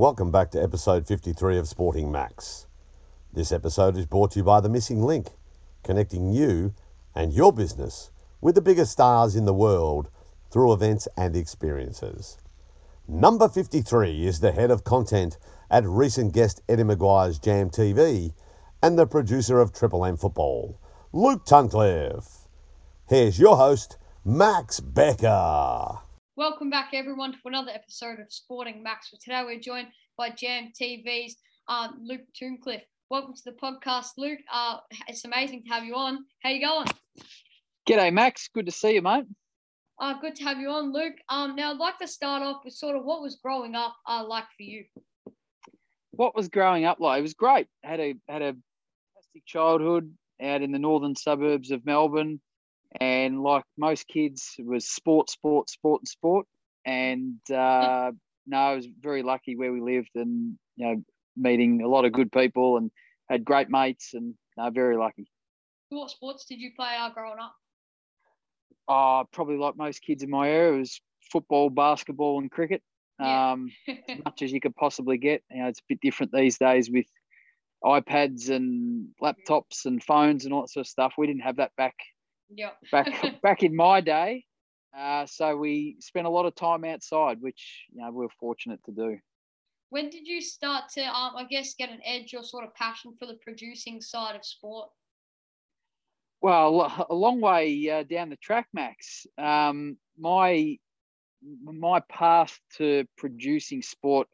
Welcome back to episode 53 of Sporting Max. This episode is brought to you by The Missing Link, connecting you and your business with the biggest stars in the world through events and experiences. Number 53 is the head of content at recent guest Eddie McGuire's Jam TV and the producer of Triple M Football, Luke Tuncliffe. Here's your host, Max Becker. Welcome back, everyone, to another episode of Sporting Max. Today we're joined by Jam TV's um, Luke Tuncliffe. Welcome to the podcast, Luke. Uh, it's amazing to have you on. How you going? G'day, Max. Good to see you, mate. Uh, good to have you on, Luke. Um, now I'd like to start off with sort of what was growing up uh, like for you. What was growing up like? It was great. Had a had a fantastic childhood out in the northern suburbs of Melbourne and like most kids, it was sport, sport, sport, and sport. And uh, no, I was very lucky where we lived, and you know, meeting a lot of good people, and had great mates, and no, very lucky. What sports did you play uh, growing up? Uh, probably like most kids in my area, it was football, basketball, and cricket. Yeah. Um, as much as you could possibly get. You know, it's a bit different these days with iPads and laptops and phones and all that sort of stuff. We didn't have that back yeah. back back in my day. Uh, so we spent a lot of time outside, which you know we are fortunate to do. When did you start to, um, I guess, get an edge or sort of passion for the producing side of sport? Well, a long way uh, down the track, Max. Um, my my path to producing sport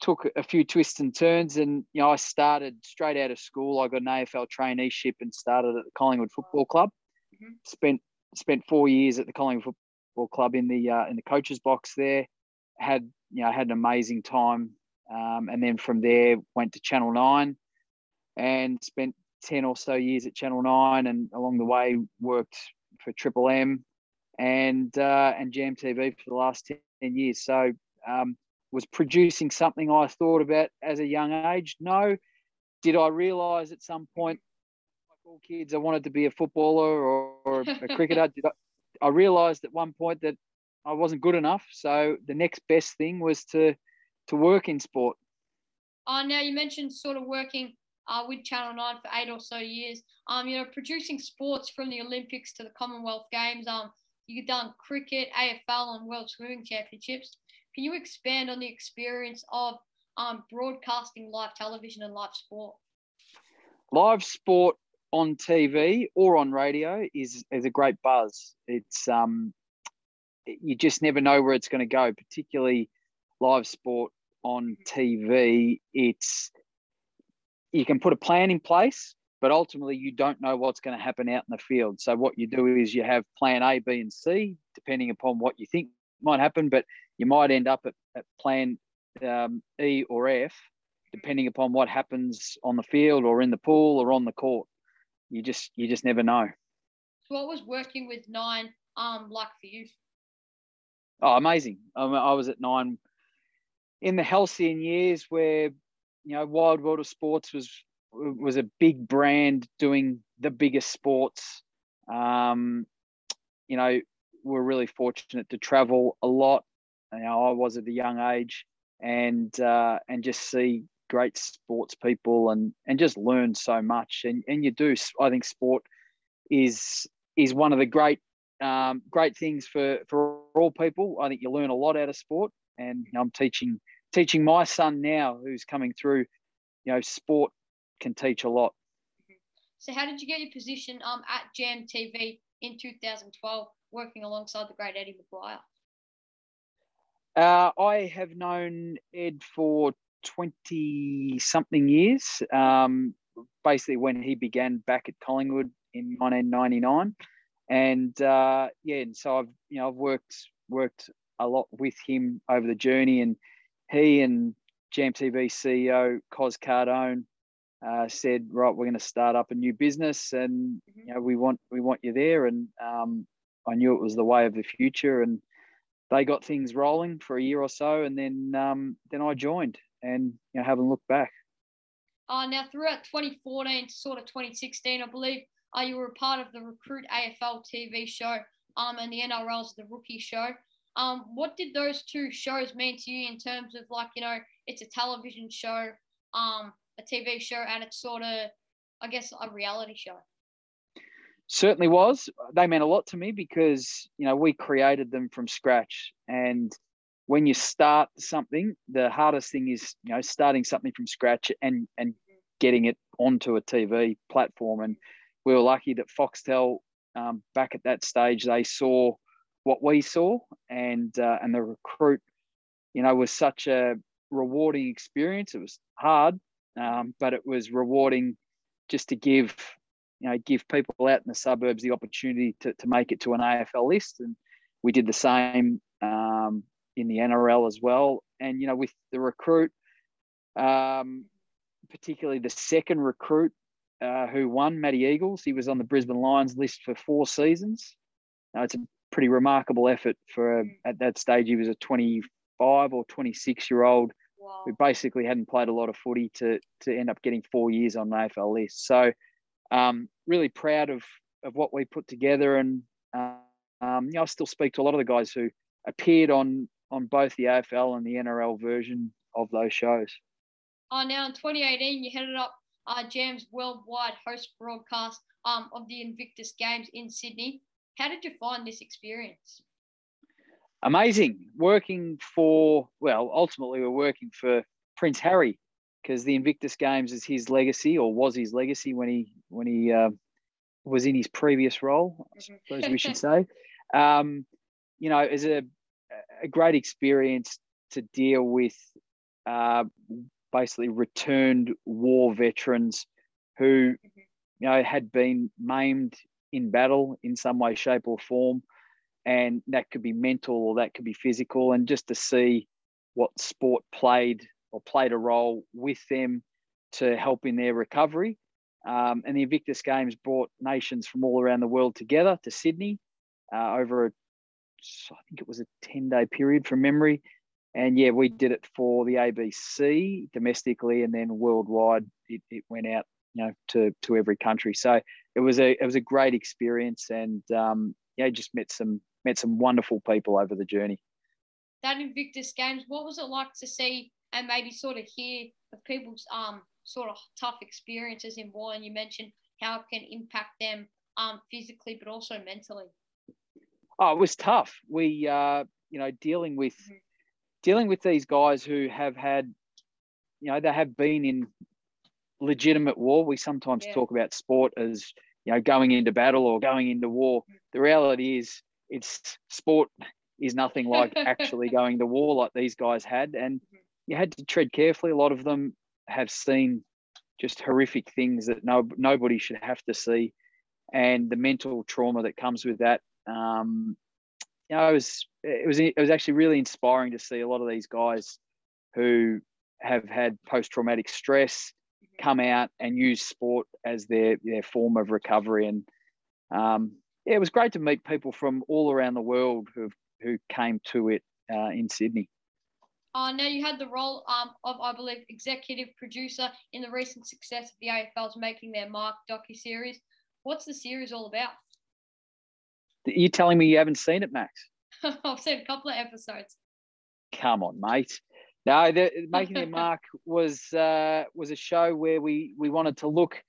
took a few twists and turns, and you know I started straight out of school. I got an AFL traineeship and started at the Collingwood Football Club. Mm-hmm. Spent spent four years at the Collingwood Football Club in the uh, in the coaches box there. Had you know had an amazing time, um, and then from there went to Channel Nine, and spent ten or so years at Channel Nine, and along the way worked for Triple M, and uh, and Jam TV for the last ten years. So um, was producing something I thought about as a young age? No. Did I realise at some point all kids, I wanted to be a footballer or, or a cricketer. I, I realised at one point that I wasn't good enough. So the next best thing was to to work in sport. Uh, now you mentioned sort of working uh, with Channel Nine for eight or so years. Um, you know, producing sports from the Olympics to the Commonwealth Games. Um, you've done cricket, AFL, and World Swimming Championships. Can you expand on the experience of um, broadcasting live television and live sport? Live sport on TV or on radio is is a great buzz. It's um, you just never know where it's going to go, particularly live sport on TV. It's you can put a plan in place, but ultimately you don't know what's going to happen out in the field. So what you do is you have plan A, B, and C, depending upon what you think might happen, but you might end up at, at plan um, E or F, depending upon what happens on the field or in the pool or on the court you just you just never know. So what was working with nine um like for you? Oh, amazing! I, I was at nine in the halcyon years where you know Wide World of Sports was was a big brand doing the biggest sports. Um, you know, we're really fortunate to travel a lot. You know, I was at a young age, and uh, and just see great sports people and and just learn so much. And and you do i think sport is is one of the great um, great things for for all people. I think you learn a lot out of sport. And i'm teaching teaching my son now who's coming through you know sport can teach a lot. So how did you get your position um at jam tv in 2012 working alongside the great eddie mcguire uh, I have known Ed for 20 something years, um, basically when he began back at Collingwood in 1999. And uh, yeah, and so I've you know I've worked worked a lot with him over the journey, and he and Jam TV CEO Cos Cardone uh, said, right, we're going to start up a new business, and mm-hmm. you know we want we want you there, and um, I knew it was the way of the future, and they got things rolling for a year or so, and then um, then I joined, and you know, haven't looked back. Uh, now, throughout 2014 to sort of 2016, I believe uh, you were a part of the Recruit AFL TV show um, and the NRL's The Rookie Show. Um, what did those two shows mean to you in terms of like you know it's a television show, um, a TV show, and it's sort of I guess a reality show. Certainly was. They meant a lot to me because you know we created them from scratch, and when you start something, the hardest thing is you know starting something from scratch and and getting it onto a TV platform. And we were lucky that Foxtel um, back at that stage they saw what we saw, and uh, and the recruit, you know, was such a rewarding experience. It was hard, um, but it was rewarding just to give you know give people out in the suburbs the opportunity to, to make it to an AFL list, and we did the same um, in the NRL as well. And you know, with the recruit, um, particularly the second recruit uh, who won, Matty Eagles, he was on the Brisbane Lions list for four seasons. Now, it's a pretty remarkable effort for mm. at that stage. He was a 25 or 26 year old wow. who basically hadn't played a lot of footy to to end up getting four years on the AFL list. So, um, really proud of of what we put together, and uh, um, you know, I still speak to a lot of the guys who appeared on on both the AFL and the NRL version of those shows. Oh, now in 2018, you headed up uh, Jam's worldwide host broadcast um, of the Invictus Games in Sydney. How did you find this experience? Amazing. Working for, well, ultimately, we're working for Prince Harry because the Invictus Games is his legacy or was his legacy when he when he uh, was in his previous role, I suppose we should say. Um, you know, as a a great experience to deal with uh, basically returned war veterans who you know had been maimed in battle in some way, shape, or form. And that could be mental or that could be physical. And just to see what sport played or played a role with them to help in their recovery. Um, and the Invictus Games brought nations from all around the world together to Sydney uh, over a, I think it was a 10 day period from memory. And yeah, we did it for the ABC domestically and then worldwide. It, it went out you know to to every country. So it was a it was a great experience, and um, yeah, just met some met some wonderful people over the journey. That Invictus Games, what was it like to see and maybe sort of hear of people's um sort of tough experiences in war? And you mentioned how it can impact them um physically, but also mentally. Oh, it was tough. We uh, you know dealing with. Dealing with these guys who have had, you know, they have been in legitimate war. We sometimes yeah. talk about sport as you know going into battle or going into war. The reality is, it's sport is nothing like actually going to war like these guys had, and you had to tread carefully. A lot of them have seen just horrific things that no nobody should have to see, and the mental trauma that comes with that. Um, you know, it was it was it was actually really inspiring to see a lot of these guys who have had post traumatic stress come out and use sport as their their form of recovery. And um, yeah, it was great to meet people from all around the world who who came to it uh, in Sydney. Uh, now you had the role um, of, I believe, executive producer in the recent success of the AFL's making their mark docu series. What's the series all about? You're telling me you haven't seen it, Max? I've seen a couple of episodes. Come on, mate. No, the, making their mark was uh, was a show where we we wanted to look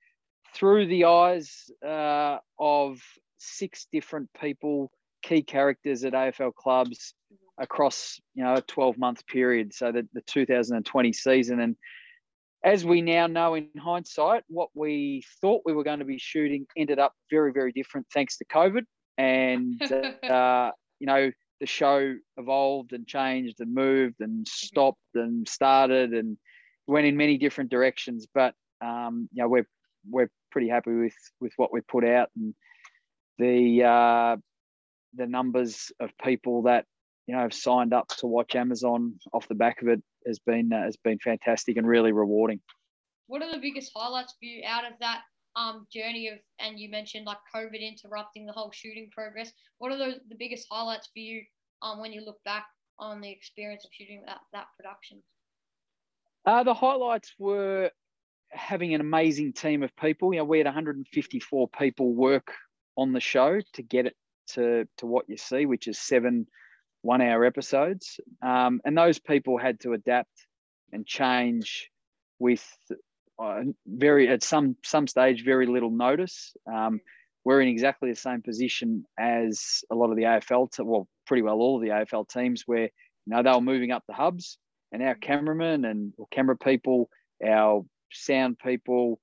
through the eyes uh, of six different people, key characters at AFL clubs across you know a 12 month period. So the, the 2020 season, and as we now know in hindsight, what we thought we were going to be shooting ended up very very different thanks to COVID, and uh, you know the show evolved and changed and moved and mm-hmm. stopped and started and went in many different directions. But um, you know, we're we're pretty happy with with what we put out and the uh, the numbers of people that you know have signed up to watch Amazon off the back of it has been uh, has been fantastic and really rewarding. What are the biggest highlights for you out of that um, journey of, and you mentioned like COVID interrupting the whole shooting progress. What are the, the biggest highlights for you um, when you look back on the experience of shooting that, that production? Uh, the highlights were having an amazing team of people. You know, we had 154 people work on the show to get it to, to what you see, which is seven one hour episodes. Um, and those people had to adapt and change with uh, very at some some stage very little notice. Um, we're in exactly the same position as a lot of the AFL, te- well, pretty well all of the AFL teams, where you know they were moving up the hubs, and our cameramen and camera people, our sound people,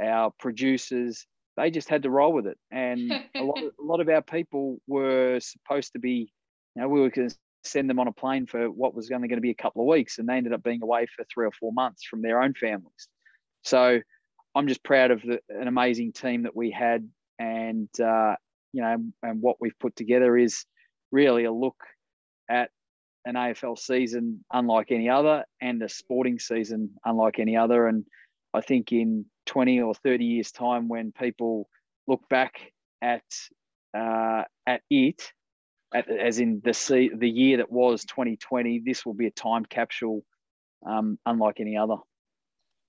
our producers, they just had to roll with it. And a lot, of, a lot of our people were supposed to be, you know, we were going to send them on a plane for what was only going to be a couple of weeks, and they ended up being away for three or four months from their own families. So I'm just proud of the, an amazing team that we had, and uh, you know, and what we've put together is really a look at an AFL season unlike any other, and a sporting season unlike any other. And I think in 20 or 30 years' time, when people look back at uh, at it, as in the the year that was 2020, this will be a time capsule um, unlike any other.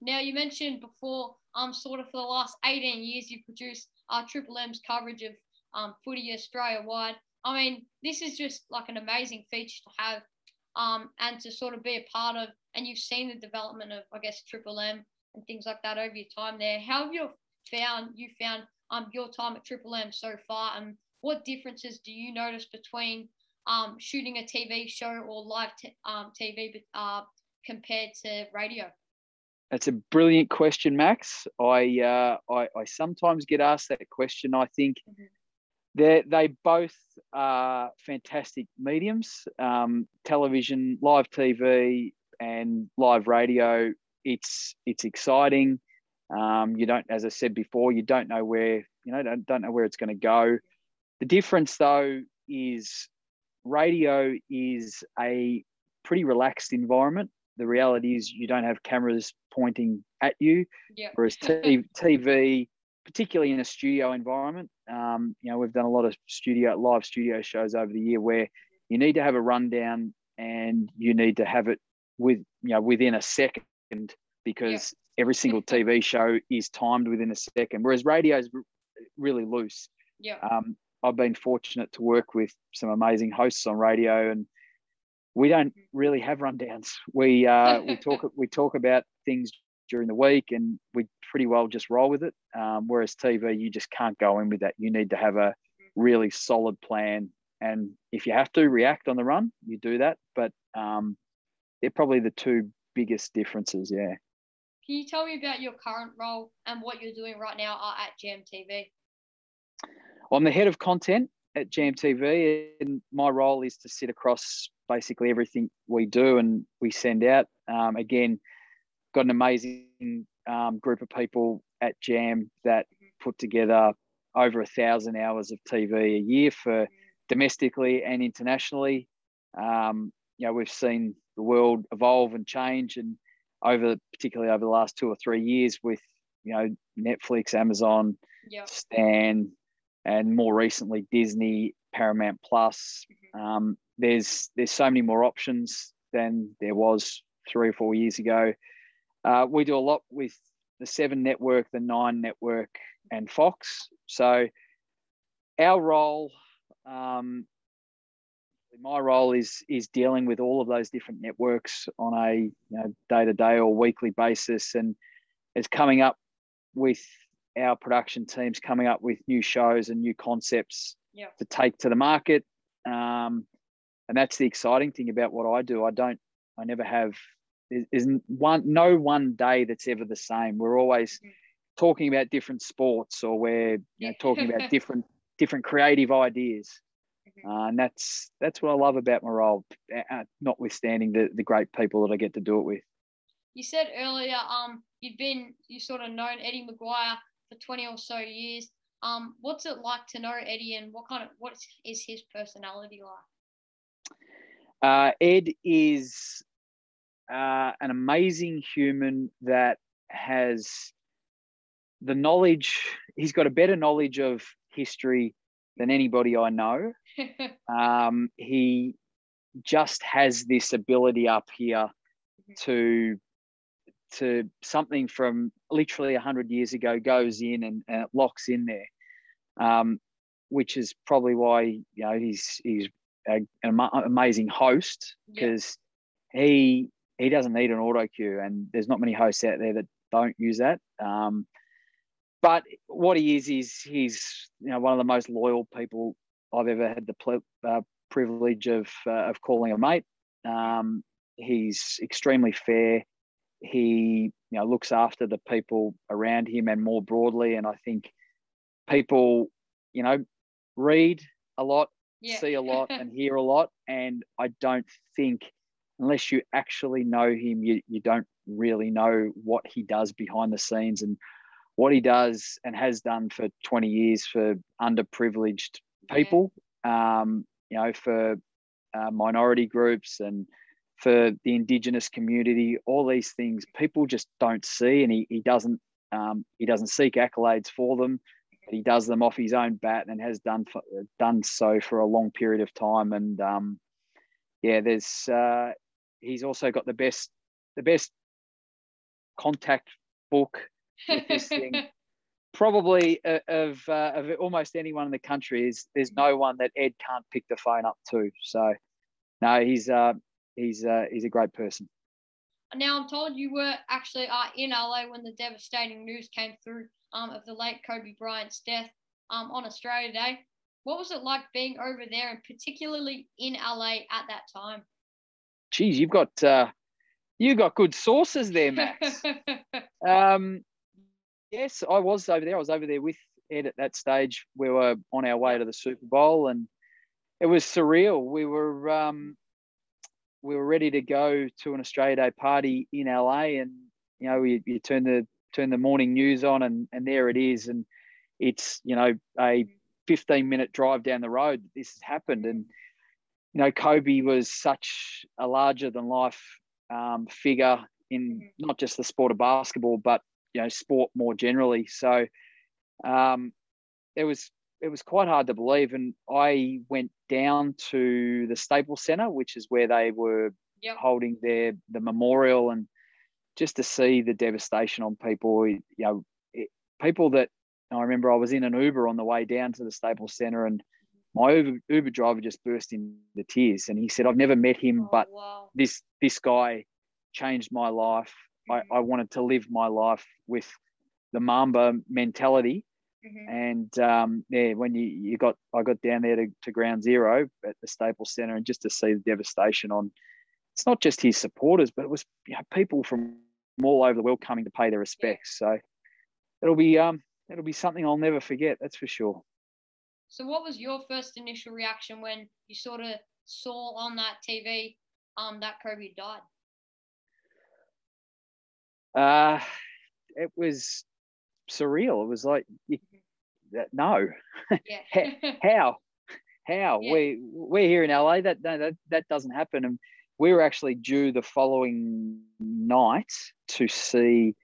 Now you mentioned before, um, sort of for the last 18 years, you've produced uh, Triple M's coverage of um, footy Australia wide. I mean, this is just like an amazing feature to have, um, and to sort of be a part of. And you've seen the development of, I guess, Triple M and things like that over your time there. How have you found you found um your time at Triple M so far, and what differences do you notice between um shooting a TV show or live t- um TV uh, compared to radio? That's a brilliant question, Max. I uh, I, I sometimes get asked that question. I think mm-hmm. they they both are fantastic mediums. Um, television, live TV, and live radio it's it's exciting. Um, you don't, as I said before, you don't know where you know don't, don't know where it's going to go. The difference though is radio is a pretty relaxed environment. The reality is you don't have cameras pointing at you, yep. whereas TV, particularly in a studio environment, um, you know we've done a lot of studio live studio shows over the year where you need to have a rundown and you need to have it with you know within a second because yeah. every single TV show is timed within a second, whereas radio is really loose. Yeah. Um, I've been fortunate to work with some amazing hosts on radio, and we don't really have rundowns. We uh, we talk we talk about things during the week, and we pretty well just roll with it. Um, whereas TV, you just can't go in with that. You need to have a really solid plan, and if you have to react on the run, you do that. But um, they're probably the two biggest differences. Yeah. Can you tell me about your current role and what you're doing right now at Jam TV? I'm the head of content at Jam TV, and my role is to sit across basically everything we do and we send out. Um, again, got an amazing um, group of people at Jam that put together over a thousand hours of TV a year for domestically and internationally. Um, you know, we've seen the world evolve and change, and over particularly over the last two or three years with you know Netflix, Amazon, yep. Stan, and more recently Disney, Paramount Plus. Mm-hmm. Um, there's there's so many more options than there was three or four years ago. Uh, we do a lot with the Seven Network, the Nine Network, and Fox. So our role um, my role is is dealing with all of those different networks on a you know day to day or weekly basis, and is coming up with our production teams coming up with new shows and new concepts to take to the market. Um, and that's the exciting thing about what I do. I don't, I never have, is one, no one day that's ever the same. We're always mm-hmm. talking about different sports or we're you know, talking about different, different creative ideas. Mm-hmm. Uh, and that's that's what I love about my role, uh, notwithstanding the, the great people that I get to do it with. You said earlier, um, you've been you sort of known Eddie McGuire for twenty or so years. Um, what's it like to know Eddie, and what kind of what is his personality like? Uh, Ed is uh, an amazing human that has the knowledge. He's got a better knowledge of history than anybody I know. um, he just has this ability up here mm-hmm. to to something from literally 100 years ago goes in and, and it locks in there um, which is probably why you know he's he's a, an amazing host because yeah. he he doesn't need an auto cue, and there's not many hosts out there that don't use that. Um, but what he is is he's you know one of the most loyal people I've ever had the ple- uh, privilege of uh, of calling a mate. Um, he's extremely fair. He you know looks after the people around him and more broadly. And I think people you know read a lot, yeah. see a lot, and hear a lot. And I don't think unless you actually know him, you you don't really know what he does behind the scenes and what he does and has done for 20 years for underprivileged people, yeah. um, you know, for uh, minority groups and for the indigenous community, all these things people just don't see, and he, he doesn't um, he doesn't seek accolades for them. He does them off his own bat and has done for, done so for a long period of time. And um, yeah, there's uh, he's also got the best the best contact book with this thing. Probably uh, of uh, of almost anyone in the country is there's no one that Ed can't pick the phone up to. So no, he's uh, he's uh, he's a great person. Now I'm told you were actually uh, in LA when the devastating news came through um, of the late Kobe Bryant's death um, on Australia Day. What was it like being over there, and particularly in LA at that time? Geez, you've got uh, you got good sources there, Max. um, yes, I was over there. I was over there with Ed at that stage. We were on our way to the Super Bowl, and it was surreal. We were um, we were ready to go to an Australia Day party in LA, and you know, you, you turn the turn the morning news on, and and there it is, and it's you know a 15 minute drive down the road. that This has happened, and you know, Kobe was such a larger than life um, figure in not just the sport of basketball, but you know, sport more generally. So um, it was it was quite hard to believe. And I went down to the Staples Center, which is where they were yep. holding their the memorial, and just to see the devastation on people. You know, it, people that I remember. I was in an Uber on the way down to the Staples Center, and my Uber, Uber driver just burst into tears, and he said, "I've never met him, oh, but wow. this this guy changed my life. Mm-hmm. I, I wanted to live my life with the Mamba mentality." Mm-hmm. And um, yeah, when you, you got, I got down there to, to ground zero at the Staples Center and just to see the devastation on, it's not just his supporters, but it was you know, people from all over the world coming to pay their respects. So it'll be, um, it'll be something I'll never forget. That's for sure. So what was your first initial reaction when you sort of saw on that TV um, that Kobe died? Uh, it was surreal. It was like, you, no, yeah. how, how? Yeah. We we're here in LA. That that that doesn't happen. And we were actually due the following night to see,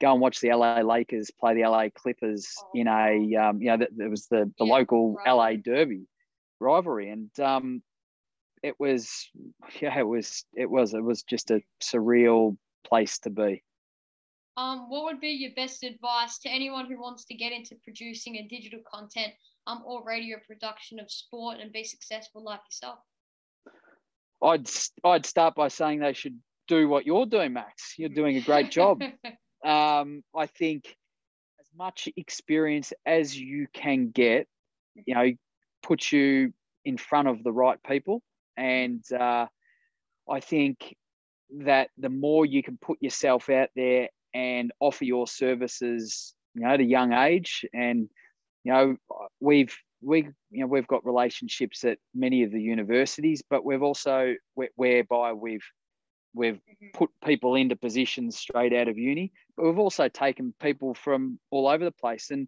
go and watch the LA Lakers play the LA Clippers oh. in a, um, you know, that it was the the yeah, local LA Derby rivalry, and um, it was, yeah, it was, it was, it was just a surreal place to be. Um, what would be your best advice to anyone who wants to get into producing a digital content um, or radio production of sport and be successful like yourself? I'd I'd start by saying they should do what you're doing, Max. You're doing a great job. um, I think as much experience as you can get, you know, puts you in front of the right people, and uh, I think that the more you can put yourself out there and offer your services, you know, at a young age. And, you know, we've, we, you know, we've got relationships at many of the universities, but we've also, whereby we've, we've mm-hmm. put people into positions straight out of uni, but we've also taken people from all over the place. And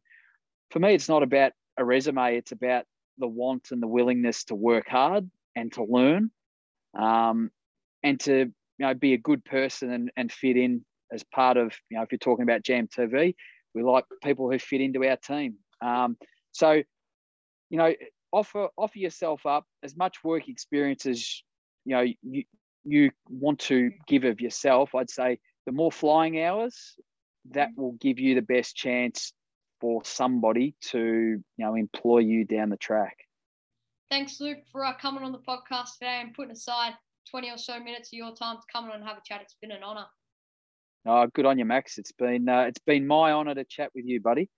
for me, it's not about a resume, it's about the want and the willingness to work hard and to learn um, and to you know be a good person and, and fit in as part of, you know, if you're talking about Jam TV, we like people who fit into our team. Um, so, you know, offer offer yourself up as much work experience as you know you you want to give of yourself. I'd say the more flying hours, that will give you the best chance for somebody to you know employ you down the track. thanks, Luke, for uh, coming on the podcast today and putting aside 20 or so minutes of your time to come on and have a chat. It's been an honour. Oh, good on you, Max. It's been uh, it's been my honour to chat with you, buddy.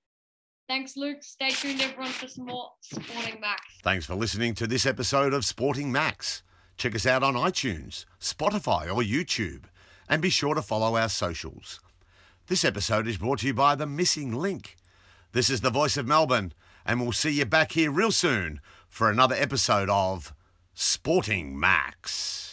Thanks, Luke. Stay tuned, everyone, for some more Sporting Max. Thanks for listening to this episode of Sporting Max. Check us out on iTunes, Spotify, or YouTube, and be sure to follow our socials. This episode is brought to you by The Missing Link. This is the voice of Melbourne, and we'll see you back here real soon for another episode of Sporting Max.